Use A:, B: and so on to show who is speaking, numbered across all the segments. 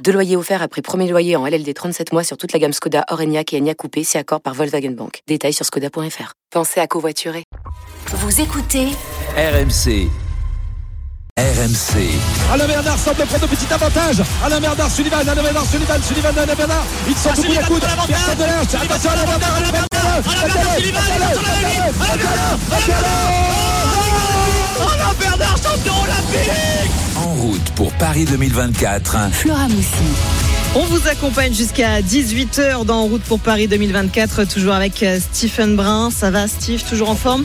A: Deux loyers offerts après premier loyer en LLD 37 mois sur toute la gamme Skoda, Orenia et Enya Coupé, si accord par Volkswagen Bank. Détails sur skoda.fr. Pensez à covoiturer.
B: Vous écoutez
C: RMC. RMC.
D: Alain Bernard semble prendre un petit avantage. Alain Bernard, Sullivan, Alain Bernard, Sullivan, Sullivan, Alain Bernard. Ils sont beaucoup la coude. Personne de l'air. Attention, Alain Bernard, Alain Bernard.
E: Alain Bernard, champion olympique
C: route pour Paris 2024.
B: Flora Moussi.
F: On vous accompagne jusqu'à 18h dans En route pour Paris 2024, toujours avec euh, Stephen Brun. Ça va Steve, toujours en forme?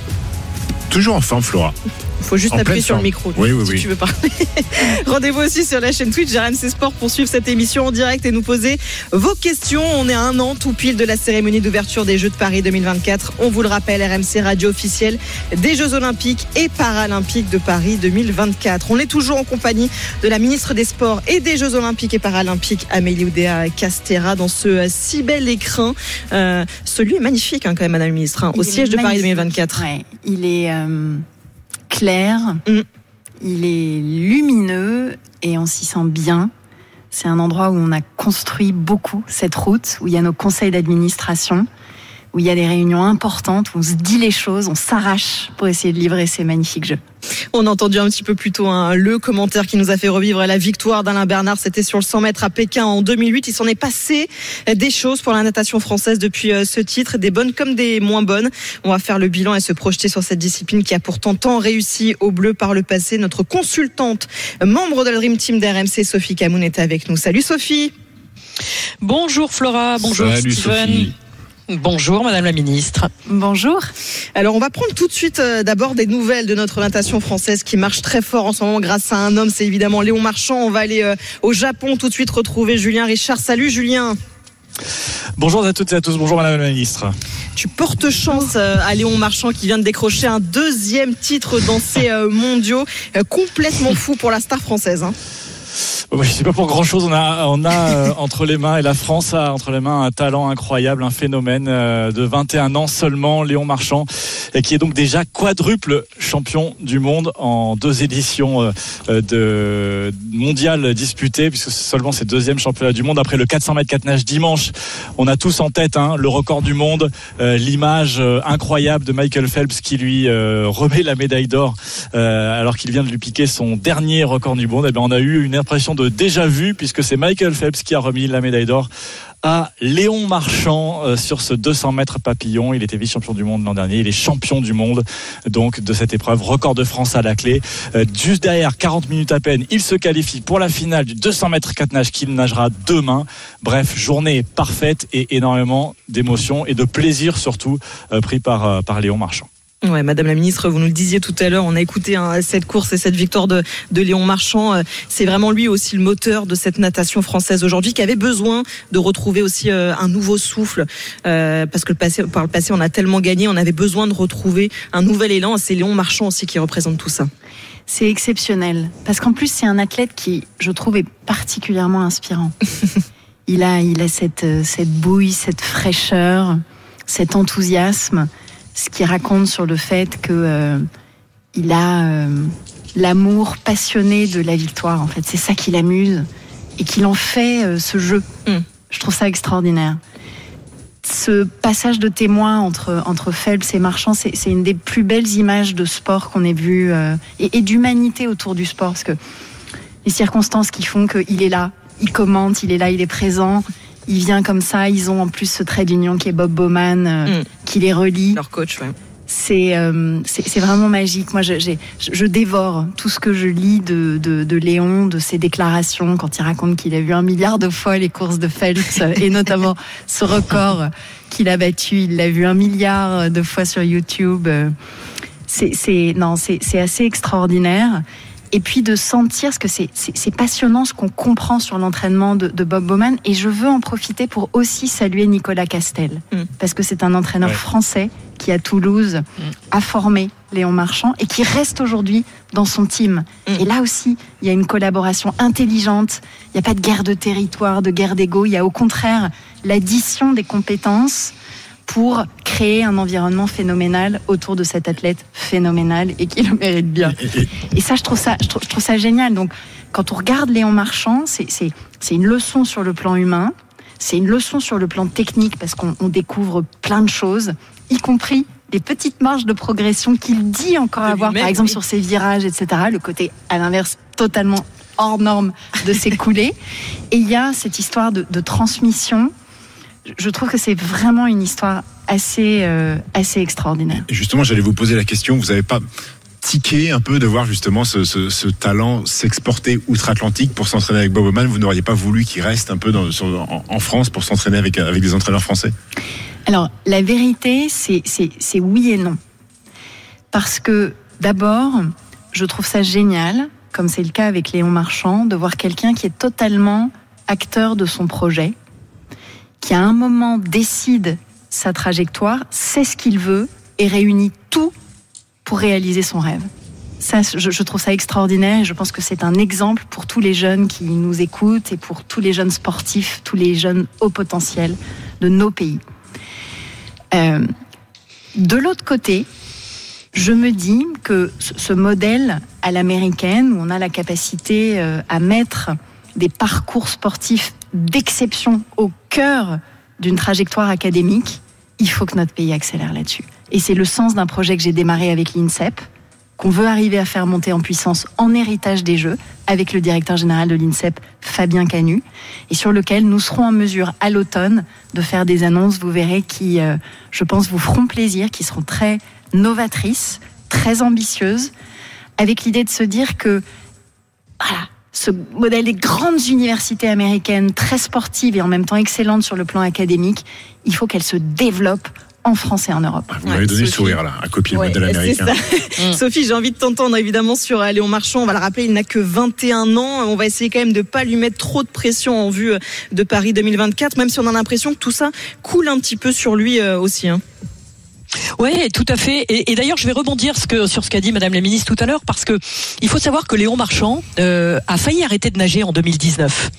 G: Toujours en forme, Flora.
F: Il faut juste
G: En
F: appuyer sur le micro
G: Oui, oui,
F: si
G: oui.
F: tu veux parler. Rendez-vous aussi sur la chaîne Twitch RMC Sport pour suivre cette émission en direct et nous poser vos questions. On est à un an tout pile de la cérémonie d'ouverture des Jeux de Paris 2024. On vous le rappelle, RMC radio officielle des Jeux Olympiques et Paralympiques de Paris 2024. On est toujours en compagnie de la ministre des Sports et des Jeux Olympiques et Paralympiques, Amélie Oudéa Castera, dans ce euh, si bel écrin. Euh, celui est magnifique hein, quand même, Madame la ministre, hein, au siège de Paris
H: magnifique.
F: 2024.
H: Ouais, il est euh, clair,
F: Mm.
H: il est lumineux et on s'y sent bien. C'est un endroit où on a construit beaucoup cette route, où il y a nos conseils d'administration, où il y a des réunions importantes, où on se dit les choses, on s'arrache pour essayer de livrer ces magnifiques jeux.
F: On a entendu un petit peu plus tôt hein, le commentaire qui nous a fait revivre la victoire d'Alain Bernard. C'était sur le 100 mètres à Pékin en 2008. Il s'en est passé des choses pour la natation française depuis euh, ce titre, des bonnes comme des moins bonnes. On va faire le bilan et se projeter sur cette discipline qui a pourtant tant réussi au bleu par le passé. Notre consultante, membre de la Dream Team d'RMC, Sophie Camoun, est avec nous. Salut Sophie
I: Bonjour Flora, bonjour
G: Salut,
I: Steven.
G: Sophie.
I: Bonjour Madame la Ministre.
H: Bonjour.
F: Alors on va prendre tout de suite euh, d'abord des nouvelles de notre natation française qui marche très fort en ce moment grâce à un homme, c'est évidemment Léon Marchand. On va aller euh, au Japon tout de suite retrouver Julien Richard. Salut Julien.
J: Bonjour à toutes et à tous, bonjour Madame la Ministre.
F: Tu portes chance euh, à Léon Marchand qui vient de décrocher un deuxième titre dans ces mondiaux. Complètement fou pour la star française. hein.
J: Oui, c'est pas pour grand chose. On a, euh, entre les mains et la France a entre les mains un talent incroyable, un phénomène euh, de 21 ans seulement, Léon Marchand, qui est donc déjà quadruple champion du monde en deux éditions euh, de mondiales disputées, puisque c'est seulement ses deuxième championnat du monde après le 400 mètres 4 nage dimanche. On a tous en tête hein, le record du monde, l'image incroyable de Michael Phelps qui lui remet la médaille d'or alors qu'il vient de lui piquer son dernier record du monde. Et ben on a eu une impression déjà vu puisque c'est Michael Phelps qui a remis la médaille d'or à Léon Marchand euh, sur ce 200 mètres papillon. Il était vice-champion du monde l'an dernier. Il est champion du monde donc de cette épreuve. Record de France à la clé. Euh, juste derrière, 40 minutes à peine, il se qualifie pour la finale du 200 mètres 4 nages qu'il nagera demain. Bref, journée parfaite et énormément d'émotions et de plaisir surtout euh, pris par Léon Marchand.
F: Ouais, Madame la Ministre, vous nous le disiez tout à l'heure, on a écouté hein, cette course et cette victoire de, de Léon Marchand. Euh, C'est vraiment lui aussi le moteur de cette natation française aujourd'hui qui avait besoin de retrouver aussi euh, un nouveau souffle euh, parce que le passé, par le passé on a tellement gagné, on avait besoin de retrouver un nouvel élan. C'est Léon Marchand aussi qui représente tout ça.
H: C'est exceptionnel. Parce qu'en plus, c'est un athlète qui, je trouve, est particulièrement inspirant. il a, il a cette, cette bouille, cette fraîcheur, cet enthousiasme, ce qui raconte sur le fait que euh, il a euh, l'amour passionné de la victoire. En fait, c'est ça qui l'amuse et qu'il en fait euh, ce jeu.
F: Mm.
H: Je trouve ça extraordinaire. Ce passage de témoin entre, entre Phelps et Marchand, c'est une des plus belles images de sport qu'on ait vu euh, et, et d'humanité autour du sport. Parce que les circonstances qui font qu'il est là, il commente, il est là, il est présent, il vient comme ça. Ils ont en plus ce trait d'union qui est Bob Bowman, euh,
F: Mm.
H: qui les relie.
F: Leur coach, ouais.
H: C'est euh, c'est vraiment magique. Moi, je, je, dévore tout ce que je lis de, de, de Léon, de ses déclarations, quand il raconte qu'il a vu un milliard de fois les courses de Phelps, et notamment ce record qu'il a battu. Il l'a vu un milliard de fois sur YouTube. C'est c'est- non, c'est c'est assez extraordinaire. Et puis de sentir ce que c'est, c'est c'est passionnant ce qu'on comprend sur l'entraînement de, de Bob Bowman. Et je veux en profiter pour aussi saluer Nicolas Castel,
F: Mm.
H: parce que c'est un entraîneur
J: Ouais.
H: français qui à Toulouse a formé Léon Marchand et qui reste aujourd'hui dans son team. Et là aussi, il y a une collaboration intelligente. Il n'y a pas de guerre de territoire, de guerre d'ego. Il y a au contraire l'addition des compétences pour créer un environnement phénoménal autour de cet athlète phénoménal et qui le mérite bien. Et ça, je trouve ça, je trouve, je trouve ça génial. Donc, quand on regarde Léon Marchand, c'est une leçon sur le plan humain, c'est une leçon sur le plan technique parce qu'on on découvre plein de choses, y compris les petites marges de progression qu'il dit encore avoir, par exemple
F: oui.
H: sur ses virages, etc. Le côté, à l'inverse, totalement hors norme de ses coulées. Et il y a cette histoire de, de transmission. Je trouve que c'est vraiment une histoire assez, euh, assez extraordinaire.
G: Et justement, j'allais vous poser la question, vous n'avez pas tiqué un peu de voir justement ce, ce- ce talent s'exporter outre-Atlantique pour s'entraîner avec Bob Oman? Vous n'auriez pas voulu qu'il reste un peu dans- sur- en, en France pour s'entraîner avec, avec des entraîneurs français?
H: Alors, la vérité, c'est oui et non. Parce que, d'abord, je trouve ça génial, comme c'est le cas avec Léon Marchand, de voir quelqu'un qui est totalement acteur de son projet, qui à un moment décide sa trajectoire, sait ce qu'il veut et réunit tout pour réaliser son rêve. Ça, je, trouve ça extraordinaire et je pense que c'est un exemple pour tous les jeunes qui nous écoutent et pour tous les jeunes sportifs, tous les jeunes au potentiel de nos pays. Euh, de l'autre côté, je me dis que ce ce modèle à l'américaine, où on a la capacité euh, à mettre des parcours sportifs d'exception au cœur d'une trajectoire académique, il faut que notre pays accélère là-dessus. Et c'est le sens d'un projet que j'ai démarré avec l'INSEP, qu'on veut arriver à faire monter en puissance en héritage des Jeux, avec le directeur général de l'INSEP, Fabien Canu, et sur lequel nous serons en mesure à l'automne de faire des annonces, vous verrez, qui, euh, je pense, vous feront plaisir, qui seront très novatrices, très ambitieuses, avec l'idée de se dire que, ce modèle des grandes universités américaines, très sportives et en même temps excellentes sur le plan académique, il faut qu'elles se développent en France et en Europe.
G: Vous m'avez donné le sourire là, à copier le
F: Ouais,
G: modèle
F: c'est
G: américain.
F: ça. Sophie, j'ai envie de t'entendre évidemment sur Léon Marchand. On va le rappeler, il n'a que 21 ans. On va essayer quand même de pas lui mettre trop de pression en vue de Paris 2024, même si on a l'impression que tout ça coule un petit peu sur lui euh, aussi. hein.
I: Oui, tout à fait. Et, d'ailleurs, je vais rebondir sur ce qu'a dit Madame la Ministre tout à l'heure, parce que il faut savoir que Léon Marchand euh, a failli arrêter de nager en 2019.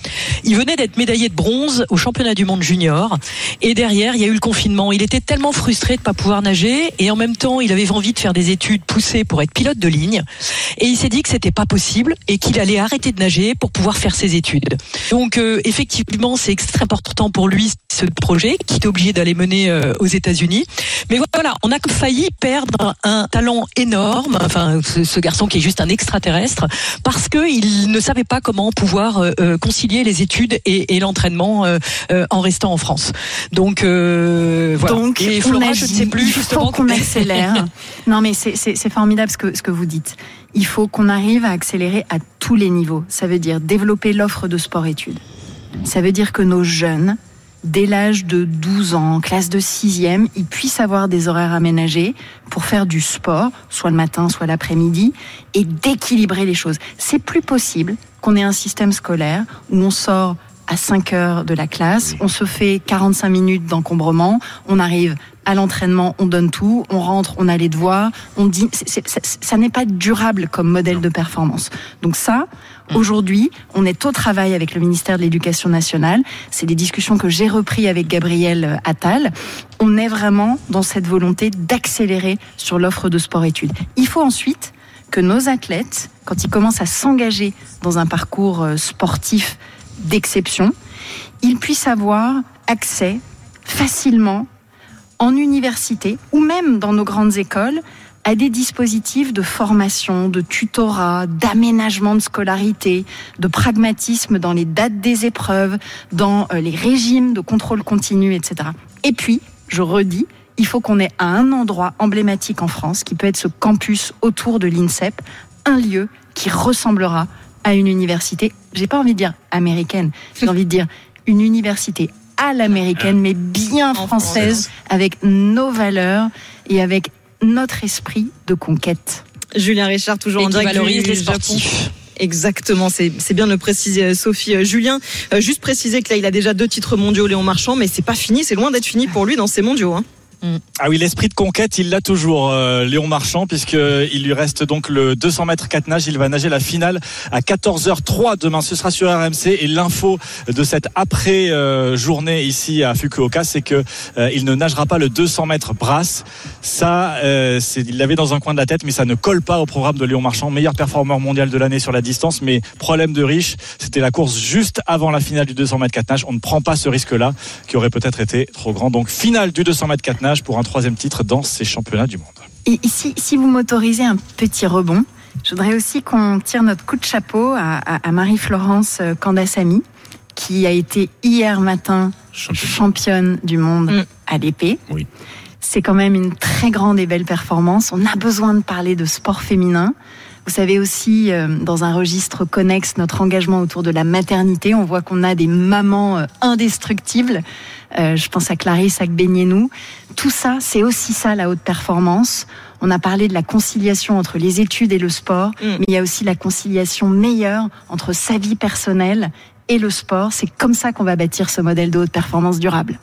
I: Il venait d'être médaillé de bronze au championnat du monde junior, et derrière, il y a eu le confinement. Il était tellement frustré de pas pouvoir nager, et en même temps, il avait envie de faire des études poussées pour être pilote de ligne, et il s'est dit que c'était pas possible et qu'il allait arrêter de nager pour pouvoir faire ses études. Donc, euh, effectivement, c'est extrêmement important pour lui ce projet, qui est obligé d'aller mener euh, aux États-Unis. Mais on a failli perdre un talent énorme, enfin ce, ce garçon qui est juste un extraterrestre, parce que il ne savait pas comment pouvoir euh, euh, concilier les études et, et l'entraînement euh, euh, en restant en France. Donc voilà.
H: Donc,
I: et Flora, je ne sais plus
H: il
I: justement
H: faut qu'on accélère. non, mais c'est- formidable ce que, ce que vous dites. Il faut qu'on arrive à accélérer à tous les niveaux. Ça veut dire développer l'offre de sport-études. Ça veut dire que nos jeunes, dès l'âge de 12 ans, classe de 6e, ils puissent avoir des horaires aménagés pour faire du sport, soit le matin, soit l'après-midi, et d'équilibrer les choses. C'est plus possible qu'on ait un système scolaire où on sort à 5 heures de la classe, on se fait 45 minutes d'encombrement, on arrive à l'entraînement, on donne tout, on rentre, on a les devoirs, on dit, c'est- ça n'est pas durable comme modèle de performance. Donc ça, aujourd'hui, on est au travail avec le ministère de l'Éducation nationale. C'est des discussions que j'ai repris avec Gabriel Attal. On est vraiment dans cette volonté d'accélérer sur l'offre de sport-études. Il faut ensuite que nos athlètes, quand ils commencent à s'engager dans un parcours euh, sportif d'exception, ils puissent avoir accès facilement en université ou même dans nos grandes écoles à des dispositifs de formation, de tutorat, d'aménagement de scolarité, de pragmatisme dans les dates des épreuves, dans euh, les régimes de contrôle continu, etc. Et puis, je redis, il faut qu'on ait un endroit emblématique en France, qui peut être ce campus autour de l'INSEP, un lieu qui ressemblera à une université, j'ai pas envie de dire américaine, j'ai envie de dire une université à l'américaine, mais bien française, avec nos valeurs et avec notre esprit de conquête.
F: Julien Richard, toujours
I: Et
F: en
I: qui
F: direct
I: valorise
F: du
I: les
F: Japon.
I: sportifs.
F: Exactement, c'est c'est bien de le préciser, euh, Sophie. Euh, Julien, euh, juste préciser que là, il a déjà deux titres mondiaux, Léon Marchand, mais c'est pas fini, c'est loin d'être fini pour lui dans ces mondiaux. hein.
J: Ah oui, l'esprit de conquête, il l'a toujours, euh, Léon Marchand, puisqu'il lui reste donc le 200 mètres 4 nages. Il va nager la finale à 14h03 demain. Ce sera sur RMC. Et l'info de cette après-journée ici à Fukuoka, c'est que euh, il ne nagera pas le 200 mètres brasse. Ça, euh, il l'avait dans un coin de la tête, mais ça ne colle pas au programme de Léon Marchand, meilleur performeur mondial de l'année sur la distance. Mais problème de riche, c'était la course juste avant la finale du 200 mètres 4 nages. On ne prend pas ce risque-là, qui aurait peut-être été trop grand. Donc finale du 200 mètres 4 nages pour un troisième titre dans ces championnats du monde.
H: Et si, si vous m'autorisez un petit rebond, je voudrais aussi qu'on tire notre coup de chapeau à, à- à Marie-Florence euh, Candassamy, qui a été hier matin championne du monde
F: Mm.
H: à l'épée.
G: Oui.
H: C'est quand même une très grande et belle performance. On a besoin de parler de sport féminin. Vous savez aussi, euh, dans un registre connexe, notre engagement autour de la maternité. On voit qu'on a des mamans euh, indestructibles. Euh, je pense à Clarisse Agbenienou. Tout ça, c'est aussi ça la haute performance. On a parlé de la conciliation entre les études et le sport,
F: Mm.
H: mais il y a aussi la conciliation meilleure entre sa vie personnelle et le sport. C'est comme ça qu'on va bâtir ce modèle de haute performance durable.